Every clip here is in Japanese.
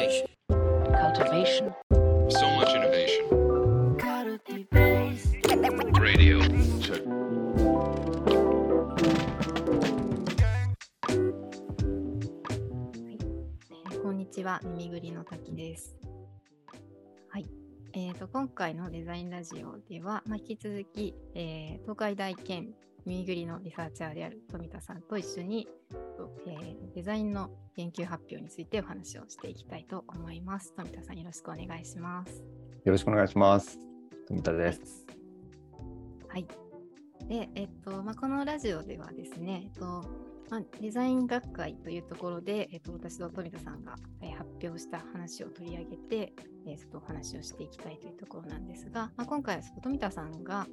Cultivation. cultivation, So much innovation. Radio. Check. えーこんにちは、耳ぐりの滝です。はい。えー、と今回のデザインラジオでは、まあ、引き続き、えー東海大兼耳ぐりのリサーチャーである富田さんと一緒に、とえーデザインの研究発表についてお話をしていきたいと思います。富田さん、よろしくお願いします。よろしくお願いします。富田です。はい。で、えっと、まあ、このラジオではですね、えっと、まあ、デザイン学会というところで、えっと、私と富田さんが、えー発表した話を取り上げて、えーちょっとお話をしていきたいというところなんですが、まあ、今回は富田さんが、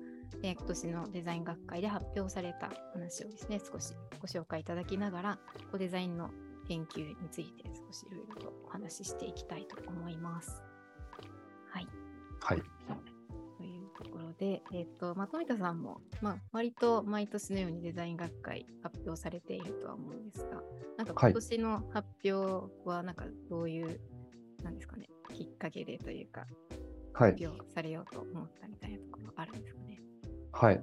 えー今年のデザイン学会で発表された話をですね、少しご紹介いただきながら、デザインの研究について少しいろいろとお話ししていきたいと思います。はい。はい。というところで、えっ、と、まあ、富田さんも、まあ、割と毎年のようにデザイン学会発表されているとは思うんですが、なんかはい今年の発表は、なんかどういう、なんですかね、きっかけでというか、はい。発表されようと思ったみたいなところあるんですかね。はい。はい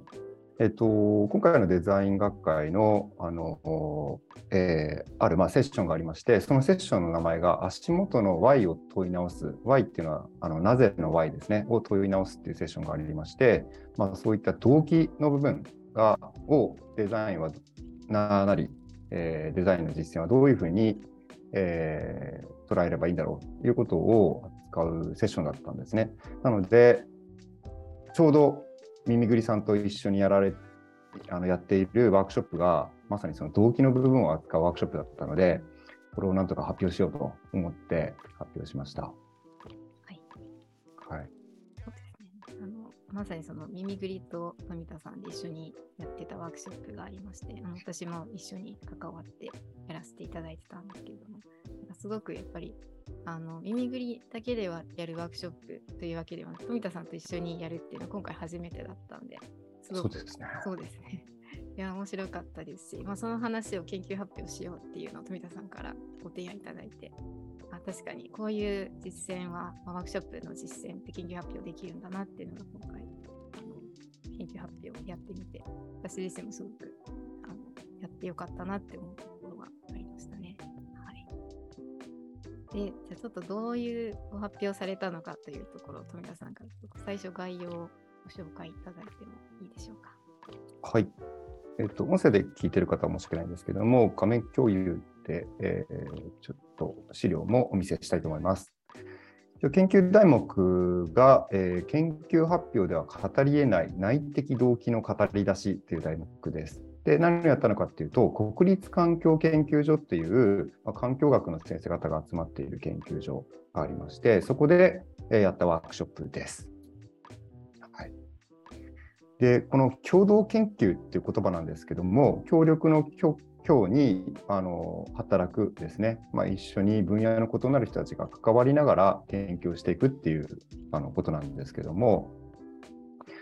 えっと、今回のデザイン学会の、あの、えーある、まあ、セッションがありまして、そのセッションの名前が、足元の Y を問い直す。Y っていうのは、あのなぜの Y ですね、を問い直すっていうセッションがありまして、まあ、そういった動機の部分が、をデザインはななり、えーデザインの実践はどういうふうに、えー捉えればいいんだろうということを扱うセッションだったんですね。なので、ちょうど耳ぐりさんと一緒にやられあのやっているワークショップがまさにその動機の部分を扱うワークショップだったのでこれをなんとか発表しようと思って発表しました。まさにその耳ぐりと富田さんで一緒にやってたワークショップがありまして、あの私も一緒に関わってやらせていただいてたんですけれども、すごくやっぱり、あの、耳ぐりだけではやるワークショップというわけではなく、富田さんと一緒にやるっていうのは今回初めてだったんで、すごくそうですね。そうですね。いや、面白かったですし、まあ、その話を研究発表しようっていうのを富田さんからご提案いただいて、あ確かにこういう実践は、まあワークショップの実践って研究発表できるんだなっていうのが今回、研究発表をやってみて、私自身もすごくあのやってよかったなって思うところがありましたね。はい。で、じゃあちょっとどういうご発表されたのかというところを富田さんから最初概要をご紹介いただいてもいいでしょうか。はい。えっと、音声で聞いてる方は申し訳ないんですけども、画面共有で、えーちょっと資料もお見せしたいと思います。研究題目が、えー研究発表では語り得ない内的動機の語り出しという題目です。で、何をやったのかっていうと、国立環境研究所っていう、まあ環境学の先生方が集まっている研究所がありまして、そこで、えーやったワークショップです。で、この共同研究っていう言葉なんですけども、協力の協協にあの働くですね、まあ、一緒に分野の異なる人たちが関わりながら研究をしていくっていうあのことなんですけども、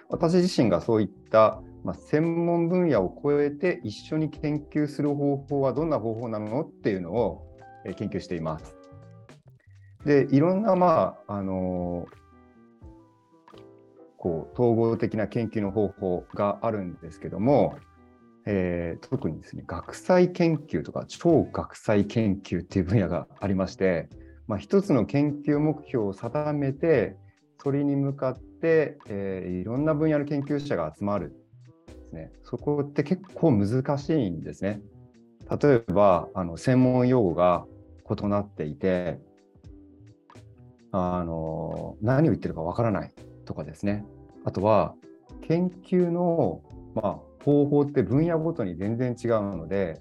私自身がそういった、まあ、専門分野を超えて一緒に研究する方法はどんな方法なのっていうのを研究しています。で、いろんな、まあ、あのこう統合的な研究の方法があるんですけども、えー特にですね学際研究とか超学際研究っていう分野がありまして、まあ、一つの研究目標を定めてそれに向かって、えーいろんな分野の研究者が集まるですねそこって結構難しいんですね。例えばあの専門用語が異なっていてあの何を言ってるかわからないとかですねあとは研究の、まあ、方法って分野ごとに全然違うので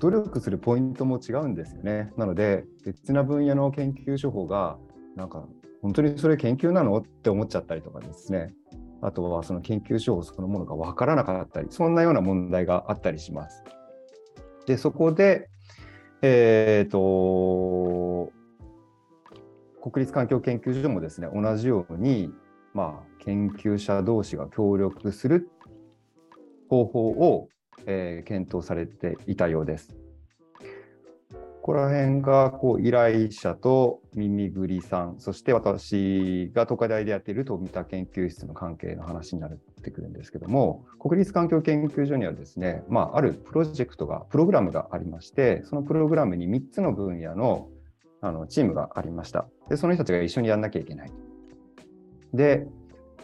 努力するポイントも違うんですよね。なので別な分野の研究手法がなんか本当にそれ研究なのって思っちゃったりとかですねあとはその研究手法そのものが分からなかったりそんなような問題があったりします。でそこでえー、と国立環境研究所もですね同じように、まあ、研究者同士が協力する方法を、えー検討されていたようです。ここら辺がこう依頼者と耳ぐりさん、そして私が東海大でやっている富田研究室の関係の話になってくるんですけども、国立環境研究所にはですね、まあ、あるプロジェクトが、プログラムがありまして、そのプログラムに3つの分野のあのチームがありました。で、その人たちが一緒にやんなきゃいけない。で、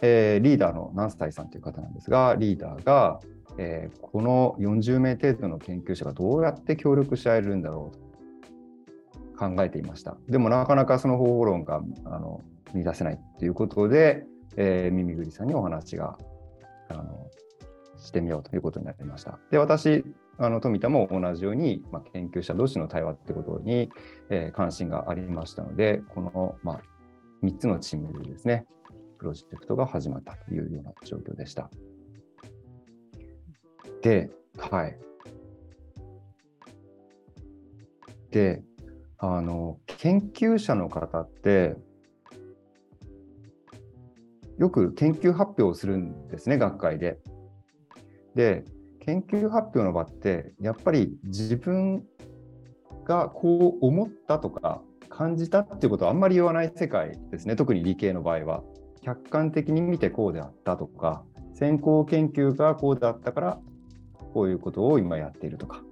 えーリーダーの南斎さんという方なんですが、リーダーが、えーこの40名程度の研究者がどうやって協力し合えるんだろうと考えていました。でもなかなかその方法論があの見出せないということで、えー、耳ぐりさんにお話があのしてみようということになりました。で、私、あの富田も同じように、まあ、研究者同士の対話ってことに、えー関心がありましたので、この、まあ、3つのチームでですね、プロジェクトが始まったというような状況でした。で、はい。で、あの、研究者の方って、よく研究発表をするんですね、学会で。で、研究発表の場って、やっぱり自分がこう思ったとか感じたっていうことはあんまり言わない世界ですね、特に理系の場合は。客観的に見てこうであったとか、先行研究がこうであったから、こういうことを今やっているとか、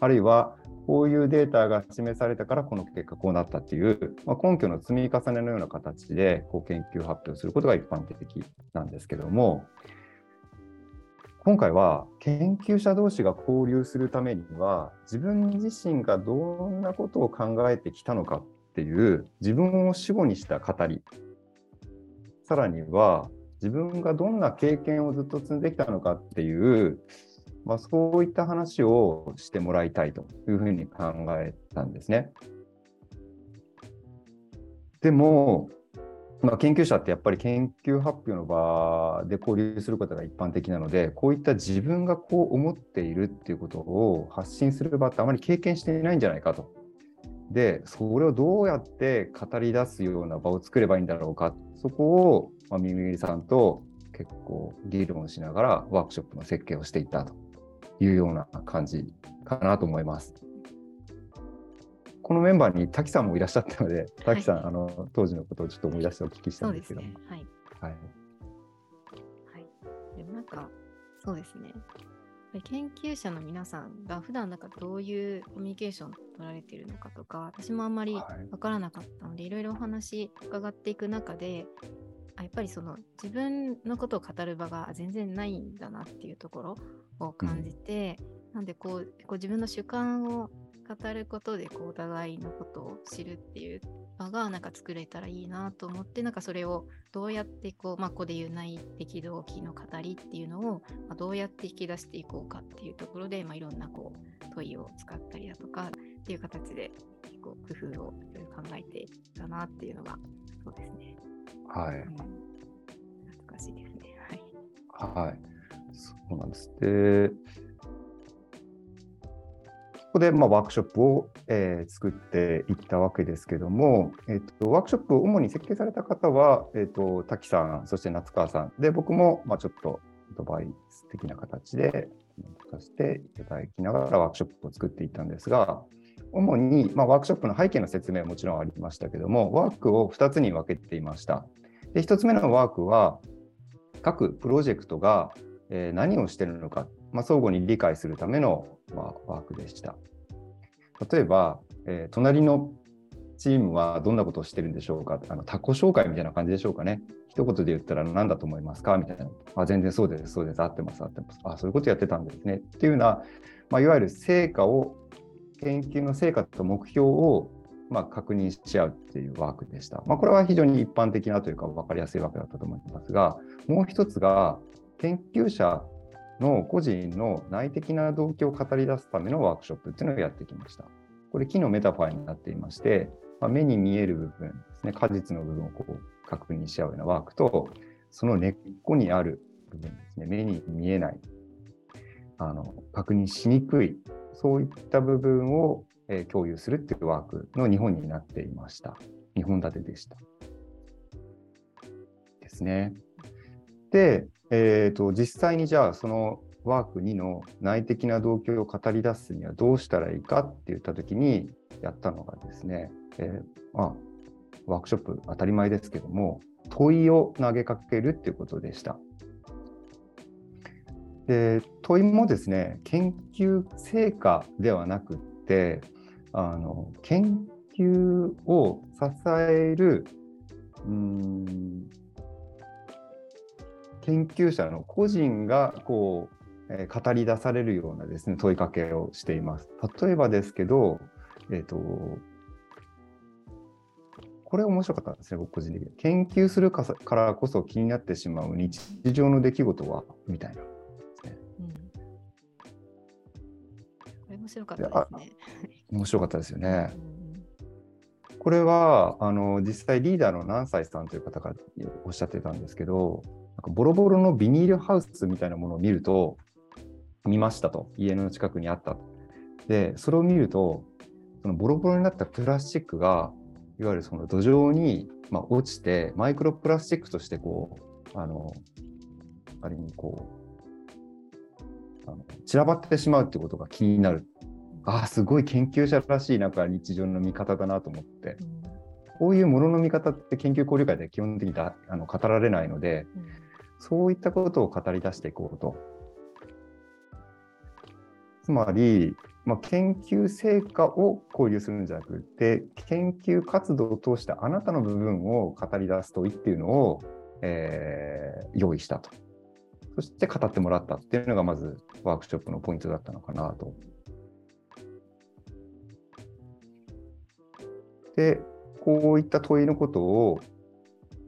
あるいはこういうデータが示されたからこの結果こうなったっていう、まあ、根拠の積み重ねのような形でこう研究発表することが一般的なんですけども、今回は研究者同士が交流するためには自分自身がどんなことを考えてきたのかっていう自分を主語にした語りさらには自分がどんな経験をずっと積んできたのかっていう、まあ、そういった話をしてもらいたいというふうに考えたんですね。でも、まあ、研究者ってやっぱり研究発表の場で交流することが一般的なので、こういった自分がこう思っているっていうことを発信する場ってあまり経験していないんじゃないかと。で、それをどうやって語り出すような場を作ればいいんだろうか、そこを、まあ、みみりさんと結構議論しながらワークショップの設計をしていったというような感じかなと思います。このメンバーに滝さんもいらっしゃったので、滝さん、あの当時のことをちょっと思い出してお聞きしたそんでけどね。はい。はい。はい。でもなんか、そうですね。研究者の皆さんが普段なんかどういうコミュニケーション取られているのかとか、私もあんまりはい。分からなかったので、いろいろお話伺っていく中で、あやっぱりその自分のことを語る場が全然ないんだなっていうところを感じて、なんでこうこう自分の主観を語ることでこうお互いのことを知るっていう場がなんか作れたらいいなと思ってなんかそれをどうやってこう、まあ、ここで言う内的動機の語りっていうのを、まあ、どうやって引き出していこうかっていうところで、まあ、いろんなこう問いを使ったりだとかっていう形で結構工夫を考えていたなっていうのがそうですね。はい。うん、懐かしいですね。はい。はい。そうなんです。で、ここで、ま、ワークショップを、え作っていったわけですけども、えっとワークショップを主に設計された方は、えっと滝さん、そして夏川さん、で僕も、まあ、ちょっとドバイス的な形でさせていただきながらワークショップを作っていったんですが、主に、ま、ワークショップの背景の説明はもちろんありましたけども、ワークを2つに分けていました。で1つ目のワークは、各プロジェクトが、え何をしているのか、まあ、相互に理解するための、まあ、ワークでした。例えば、えー隣のチームはどんなことをしてるんでしょうか？あの他己紹介みたいな感じでしょうかね。一言で言ったら何だと思いますか？みたいな。あ全然そうです、そうです、合ってます、合ってます。あそういうことやってたんですね。っていうような、まあ、いわゆる成果を、研究の成果と目標を、まあ、確認し合うっていうワークでした。まあ、これは非常に一般的なというか分かりやすいわけだったと思いますが、もう一つが研究者の個人の内的な動機を語り出すためのワークショップっていうのをやってきました。これ木のメタファーになっていまして、まあ、目に見える部分ですね、果実の部分をこう確認し合うようなワークと、その根っこにある部分ですね、目に見えない、あの確認しにくい、そういった部分を、え共有するっていうワークの2本になっていました。2本立てでした。ですね。で、えー、と実際にじゃあそのワーク2の内的な動機を語り出すにはどうしたらいいかって言った時にやったのがですね、えーまあ、ワークショップ当たり前ですけども問いを投げかけるっていうことでした。で問いもですね研究成果ではなくってあの研究を支えるうん研究者の個人がこう、えー語り出されるようなですね問いかけをしています。例えばですけど、えっ、とこれ面白かったんですね、僕個人的に。研究するからこそ気になってしまう日常の出来事はみたいな。うん。これ面白かったですね。面白かったですよね。うんこれはあの実際リーダーの南斎さんという方がおっしゃってたんですけど、なんかボロボロのビニールハウスみたいなものを見ると、見ましたと、家の近くにあったと。で、それを見ると、そのボロボロになったプラスチックが、いわゆるその土壌に、まあ、落ちて、マイクロプラスチックとしてこう、あの、ある意味こう、あの散らばってしまうってことが気になる。ああ、すごい研究者らしいなんか日常の見方だなと思って。うんこういうものの見方って研究交流会で基本的にだあの語られないので、うんそういったことを語り出していこうと。つまり、まあ、研究成果を交流するんじゃなくて、研究活動を通してあなたの部分を語り出す問いっていうのを、えー用意したと。そして語ってもらったっていうのがまずワークショップのポイントだったのかなと。で、こういった問いのことを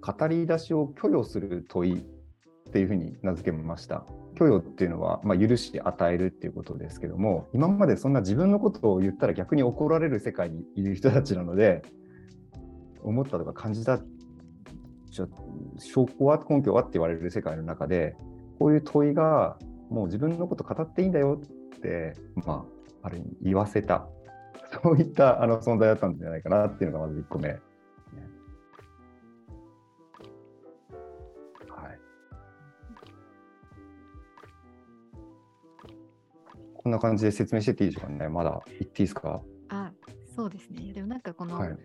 語り出しを許容する問いっていうふうに名付けました。許容っていうのは、まあ、許し与えるっていうことですけども今までそんな自分のことを言ったら逆に怒られる世界にいる人たちなので思ったとか感じたじゃ証拠は根拠はって言われる世界の中でこういう問いがもう自分のこと語っていいんだよって、まあ、ある意味言わせたそういったあの存在だったんじゃないかなっていうのがまず1個目。こんな感じで説明してっていいでしょうかね。まだ言っていいですか？あ、そうですね。でもなんかこの、はい。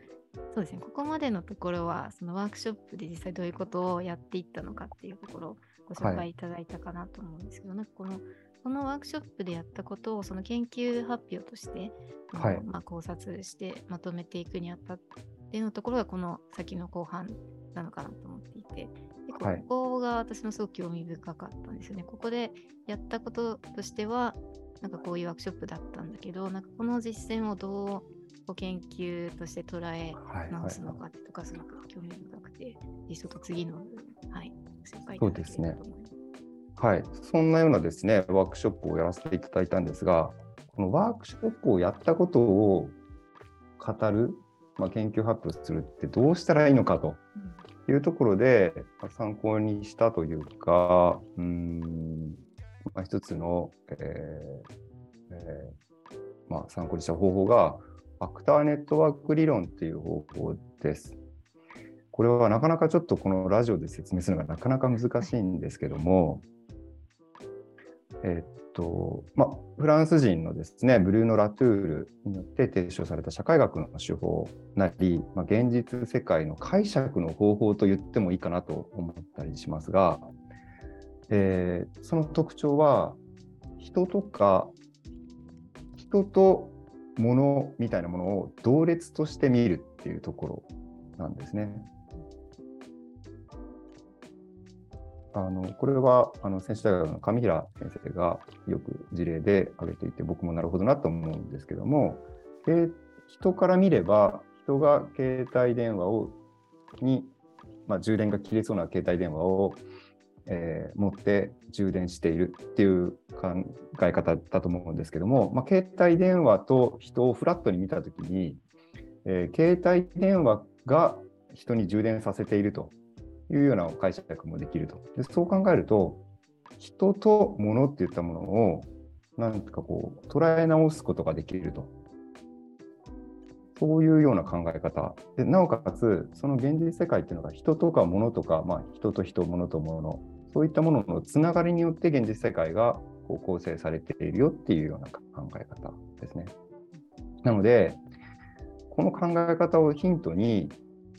そうですね、ここまでのところは、そのワークショップで実際どういうことをやっていったのかっていうところをご紹はい介いただいたかなと思うんですけど、なんかこのこのワークショップでやったことをその研究発表として、はいまあ、考察してまとめていくにあたってのところがこの先の後半なのかなと思っていて、結構はいここが私もすごく興味深かったんですよね。ここでやったこととしては、なんかこういうワークショップだったんだけど、なんかこの実践をどう研究として捉えはい。はい直すのかってとかすごく興味深くて、でちょっと次のはい、ご紹介いそただけうですねればと思います。はい、そんなようなですね、ワークショップをやらせていただいたんですが、このワークショップをやったことを語る、まあ、研究発表するってどうしたらいいのかというところで、参考にしたというか、うん、まあ、一つの、えーえーまあ、参考にした方法が、ファクターネットワーク理論っていう方法です。これはなかなかちょっとこのラジオで説明するのがなかなか難しいんですけども、えっと、まあ、フランス人のですね、ブルーノ・ラトゥールによって提唱された社会学の手法なり、まあ、現実世界の解釈の方法と言ってもいいかなと思ったりしますが、えーその特徴は、人とか、人と物みたいなものを同列として見るっていうところなんですね。あのこれはあの専修大学の上平先生がよく事例で挙げていて僕もなるほどなと思うんですけどもけい人から見れば人が携帯電話をに、まあ、充電が切れそうな携帯電話を、えー持って充電しているっていう考え方だと思うんですけども、まあ、携帯電話と人をフラットに見たときに、えー携帯電話が人に充電させていると。いうような解釈もできると。でそう考えると、人と物っていったものを、なんかこう、捉え直すことができると。そういうような考え方。でなおかつ、その現実世界っていうのが人とか物とか、まあ、人と人、物と物、そういったもののつながりによって現実世界がこう構成されているよっていうような考え方ですね。なので、この考え方をヒントに、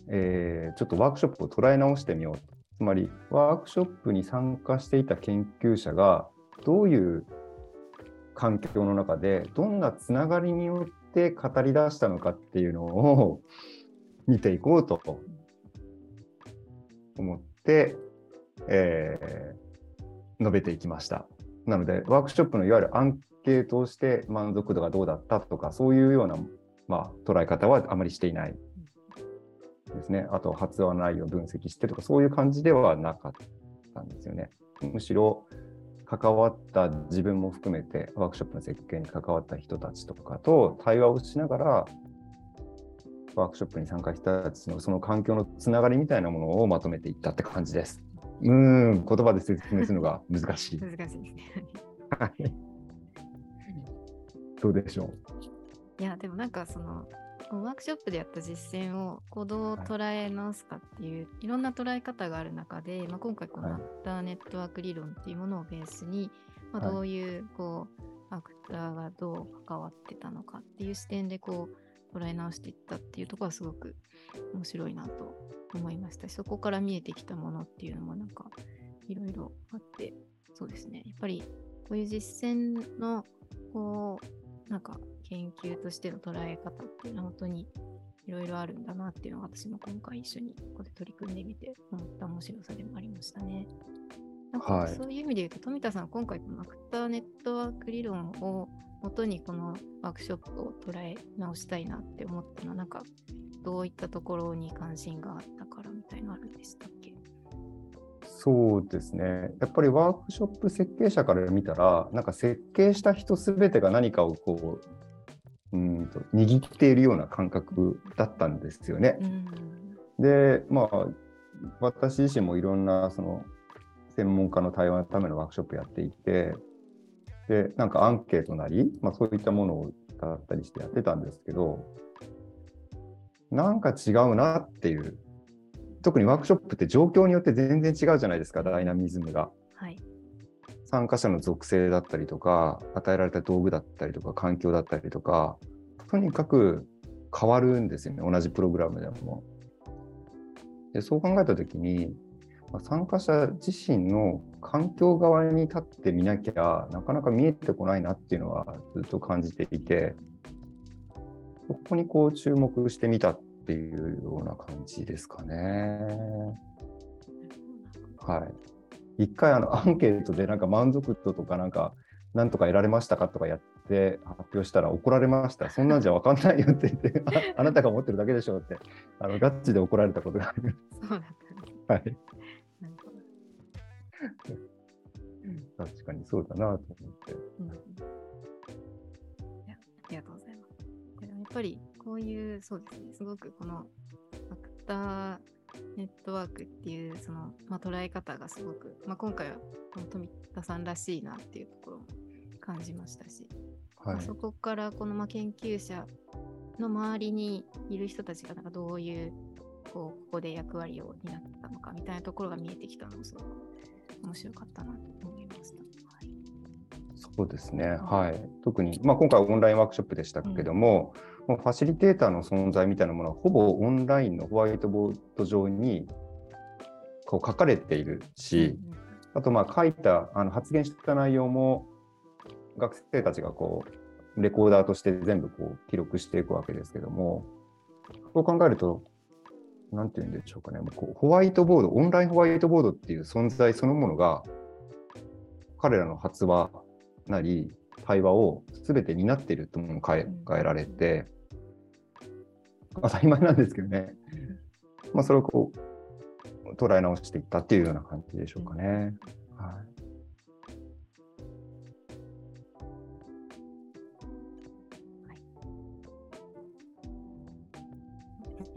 えーちょっとワークショップを捉え直してみようと。つまり、ワークショップに参加していた研究者が、どういう環境の中で、どんなつながりによって語り出したのかっていうのを見ていこうと思って、えー述べていきました。なので、ワークショップのいわゆるアンケートをして満足度がどうだったとか、そういうような、まあ、捉え方はあまりしていないですね。あと、発話内容を分析してとか、そういう感じではなかったんですよね。むしろ、関わった自分も含めて、ワークショップの設計に関わった人たちとかと対話をしながら、ワークショップに参加した人たちのその環境のつながりみたいなものをまとめていったって感じです。うーん、言葉で説明するのが難しい。難しいですね。はいどうでしょいや、でもなんかそのワークショップでやった実践をこうどう捉え直すかっていう、い、ろんな捉え方がある中で、まあ、今回このはい。アクターネットワーク理論っていうものをベースに、まあ、はい。どういうこうアクターがどう関わってたのかっていう視点でこう捉え直していったっていうところはすごく面白いなと思いました。しそこから見えてきたものっていうのもなんかいろいろあってそうですね。やっぱりこういう実践のこうなんか研究としての捉え方っていうのは本当にいろいろあるんだなっていうのは私も今回一緒にここで取り組んでみて思った面白さでもありましたね。なんかそういう意味で言うと、富田さん、今回このアクターネットワーク理論を元にこのワークショップを捉え直したいなって思ったのは、なんかどういったところに関心があったからみたいなのあるんでしたっけ？そうですね。やっぱりワークショップ設計者から見たら、なんか設計した人すべてが何かをこう、うーんと握っているような感覚だったんですよね。うん。で、まあ、私自身もいろんなその専門家の対話のためのワークショップやっていて、で、なんかアンケートなり、まあ、そういったものをだったりしてやってたんですけど、なんか違うなっていう、特にワークショップって状況によって全然違うじゃないですか、ダイナミズムが。はい。参加者の属性だったりとか、与えられた道具だったりとか、環境だったりとか、とにかく変わるんですよね、同じプログラムでも。でそう考えたときに、まあ参加者自身の環境側に立ってみなきゃなかなか見えてこないなっていうのはずっと感じていて、そこにこう注目してみたっていうような感じですかね。はい。一回あのアンケートでなんか満足度とかなんかなんとか得られましたかとかやって発表したら怒られました。そんなんじゃわかんないよって言って、ああなたが思ってるだけでしょって、あのガッチで怒られたことがあります。そうだったんです。はい。なるほど。確かにそうだなと思って。うんいやありがとうございます。やっぱりこういう、そうですね、すごくこのアクターネットワークっていうその、まあ、捉え方がすごく、まあ、今回はこの富田さんらしいなっていうところも感じましたし、はい。まあ、そこからこのまあ研究者の周りにいる人たちがなんかどういうこうここで役割を担ったのかみたいなところが見えてきたのもすごく面白かったなと思いました。はい。そうですね、はい、特に、まあ、今回はオンラインワークショップでしたけども、もうファシリテーターの存在みたいなものは、ほぼオンラインのホワイトボード上にこう書かれているし、あとまあ書いた、あの発言した内容も、学生たちがこうレコーダーとして全部こう記録していくわけですけども、そう考えると、なんていうんでしょうかね、こうホワイトボード、オンラインホワイトボードっていう存在そのものが、彼らの発話なり対話を全て担っているとも考えられて、当たり前なんですけどね、まあ、それをこう捉え直していったっていうような感じでしょうかね。は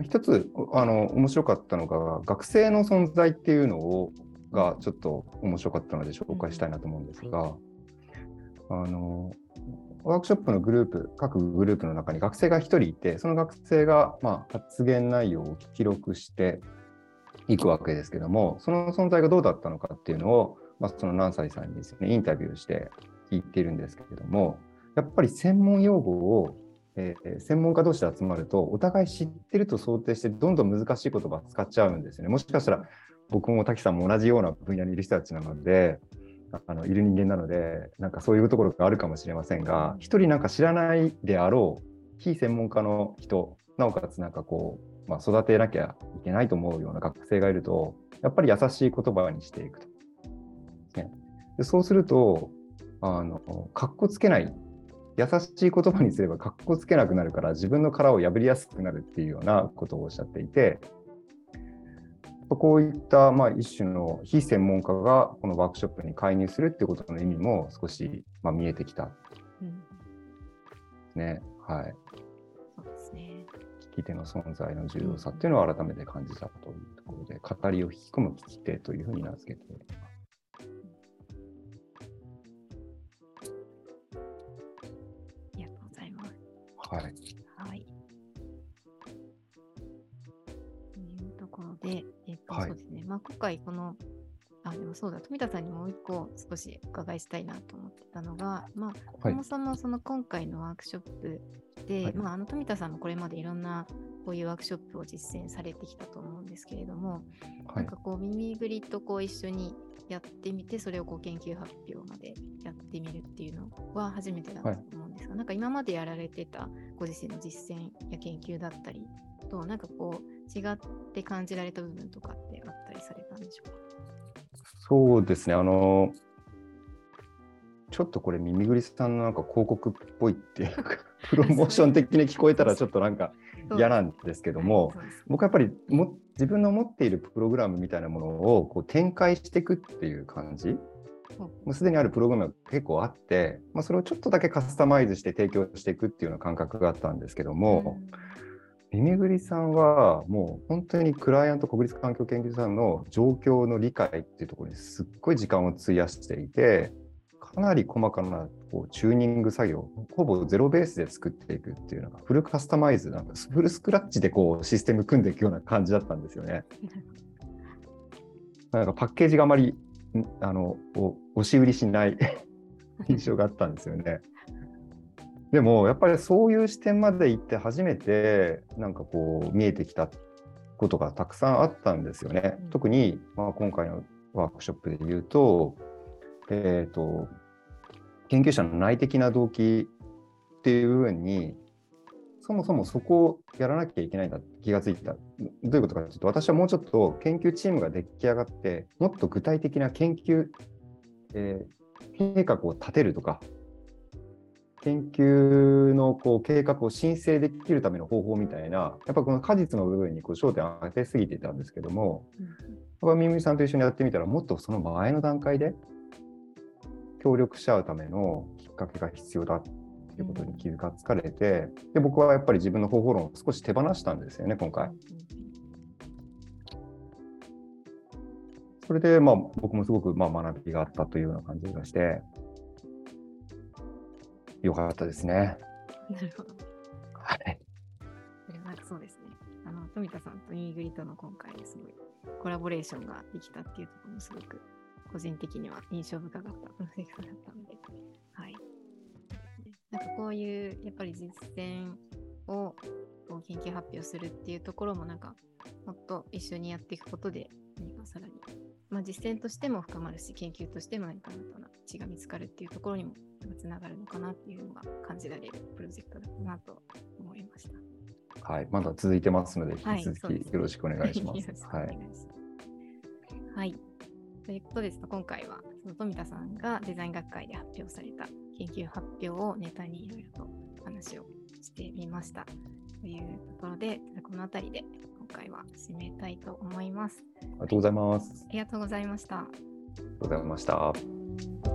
い。一つあの面白かったのが学生の存在っていうのをがちょっと面白かったので紹介したいなと思うんですが、あのワークショップのグループ各グループの中に学生が1人いてその学生が、まあ、発言内容を記録していくわけですけどもその存在がどうだったのかっていうのを、まあ、その何歳さんにですねインタビューして聞いてるんですけれども、やっぱり専門用語を、えー専門家同士で集まると、お互い知ってると想定して、どんどん難しい言葉使っちゃうんですよね。もしかしたら僕も滝さんも同じような分野にいる人たちなので、あのいる人間なので、なんかそういうところがあるかもしれませんが、一人なんか知らないであろう、非専門家の人、なおかつなんかこう、まあ、育てなきゃいけないと思うような学生がいると、やっぱり優しい言葉にしていくと。ね、でそうすると、あの、かっこつけない、優しい言葉にすればかっこつけなくなるから、自分の殻を破りやすくなるっていうようなことをおっしゃっていて、こういった、まあ、一種の非専門家がこのワークショップに介入するっていうことの意味も少し、まあ、見えてきたうん、ね。はい。そうですね。聞き手の存在の重要さっていうのを改めて感じたというところで、語りを引き込む聞き手というふうに名付けて少しお伺いしたいなと思ってたのが、まあ、はいそもそもその今回のワークショップで、はいまあ、あの富田さんもこれまでいろんなこういうワークショップを実践されてきたと思うんですけれども、はいなんか。こう耳ぐりとこう一緒にやってみてそれをこう研究発表までやってみるっていうのは初めてだとはい思うんですが、なんか今までやられてたご自身の実践や研究だったりとなんかこう違って感じられた部分とかってあったりされたんでしょうか？そうですね。あの、ちょっとこれ、耳ぐりさんのなんか広告っぽいっていうか、プロモーション的に聞こえたらちょっとなんか嫌なんですけども、僕はやっぱりも自分の持っているプログラムみたいなものをこう展開していくっていう感じ。もうすでにあるプログラムが結構あって、まあ、それをちょっとだけカスタマイズして提供していくっていうような感覚があったんですけども、耳ぐりさんはもう本当にクライアント国立環境研究所さんの状況の理解っていうところにすっごい時間を費やしていてかなり細かなこうチューニング作業ほぼゼロベースで作っていくっていうのがフルカスタマイズなんかフルスクラッチでこうシステム組んでいくような感じだったんですよね。なんかパッケージがあまりんあのお押し売りしない 印象があったんですよね。でもやっぱりそういう視点まで行って初めてなんかこう見えてきたことがたくさんあったんですよねうん。特に、まあ、今回のワークショップで言うと,、えー、と研究者の内的な動機っていう部分にそもそもそこをやらなきゃいけないんだって気がついた。どういうことかというと私はもうちょっと研究チームが出来上がってもっと具体的な研究、えー計画を立てるとか研究のこう計画を申請できるための方法みたいな、やっぱこの果実の部分にこう焦点を当てすぎていたんですけども、うんやっぱミミさんと一緒にやってみたら、もっとその前の段階で協力し合うためのきっかけが必要だっていうことに気がつかれて、で僕はやっぱり自分の方法論を少し手放したんですよね、今回。それで、まあ、僕もすごくまあ学びがあったというような感じがして、よかったですね。なるほど。はい。それはそうですね。あの富田さんとイーグリとの今回すごいコラボレーションができたっていうところもすごく個人的には印象深かったプロジェクトだったので、はい。なんかこういうやっぱり実践をこう研究発表するっていうところもなんかもっと一緒にやっていくことで何かさらに、まあ、実践としても深まるし研究としても何か新たな血が見つかるっていうところにもつながるのかなっていうのが感じられるプロジェクトだったなと思いました。はい。まだ続いてますので、引はいき続きよろしくお願いしまよす。ろしくお願い。はい。ということですと、今回はその富田さんがデザイン学会で発表された研究発表をネタにいろいろと話をしてみました。というところで、この辺りで今回は締めたいと思います。ありがとうございます。ありがとうございました。ありがとうございました。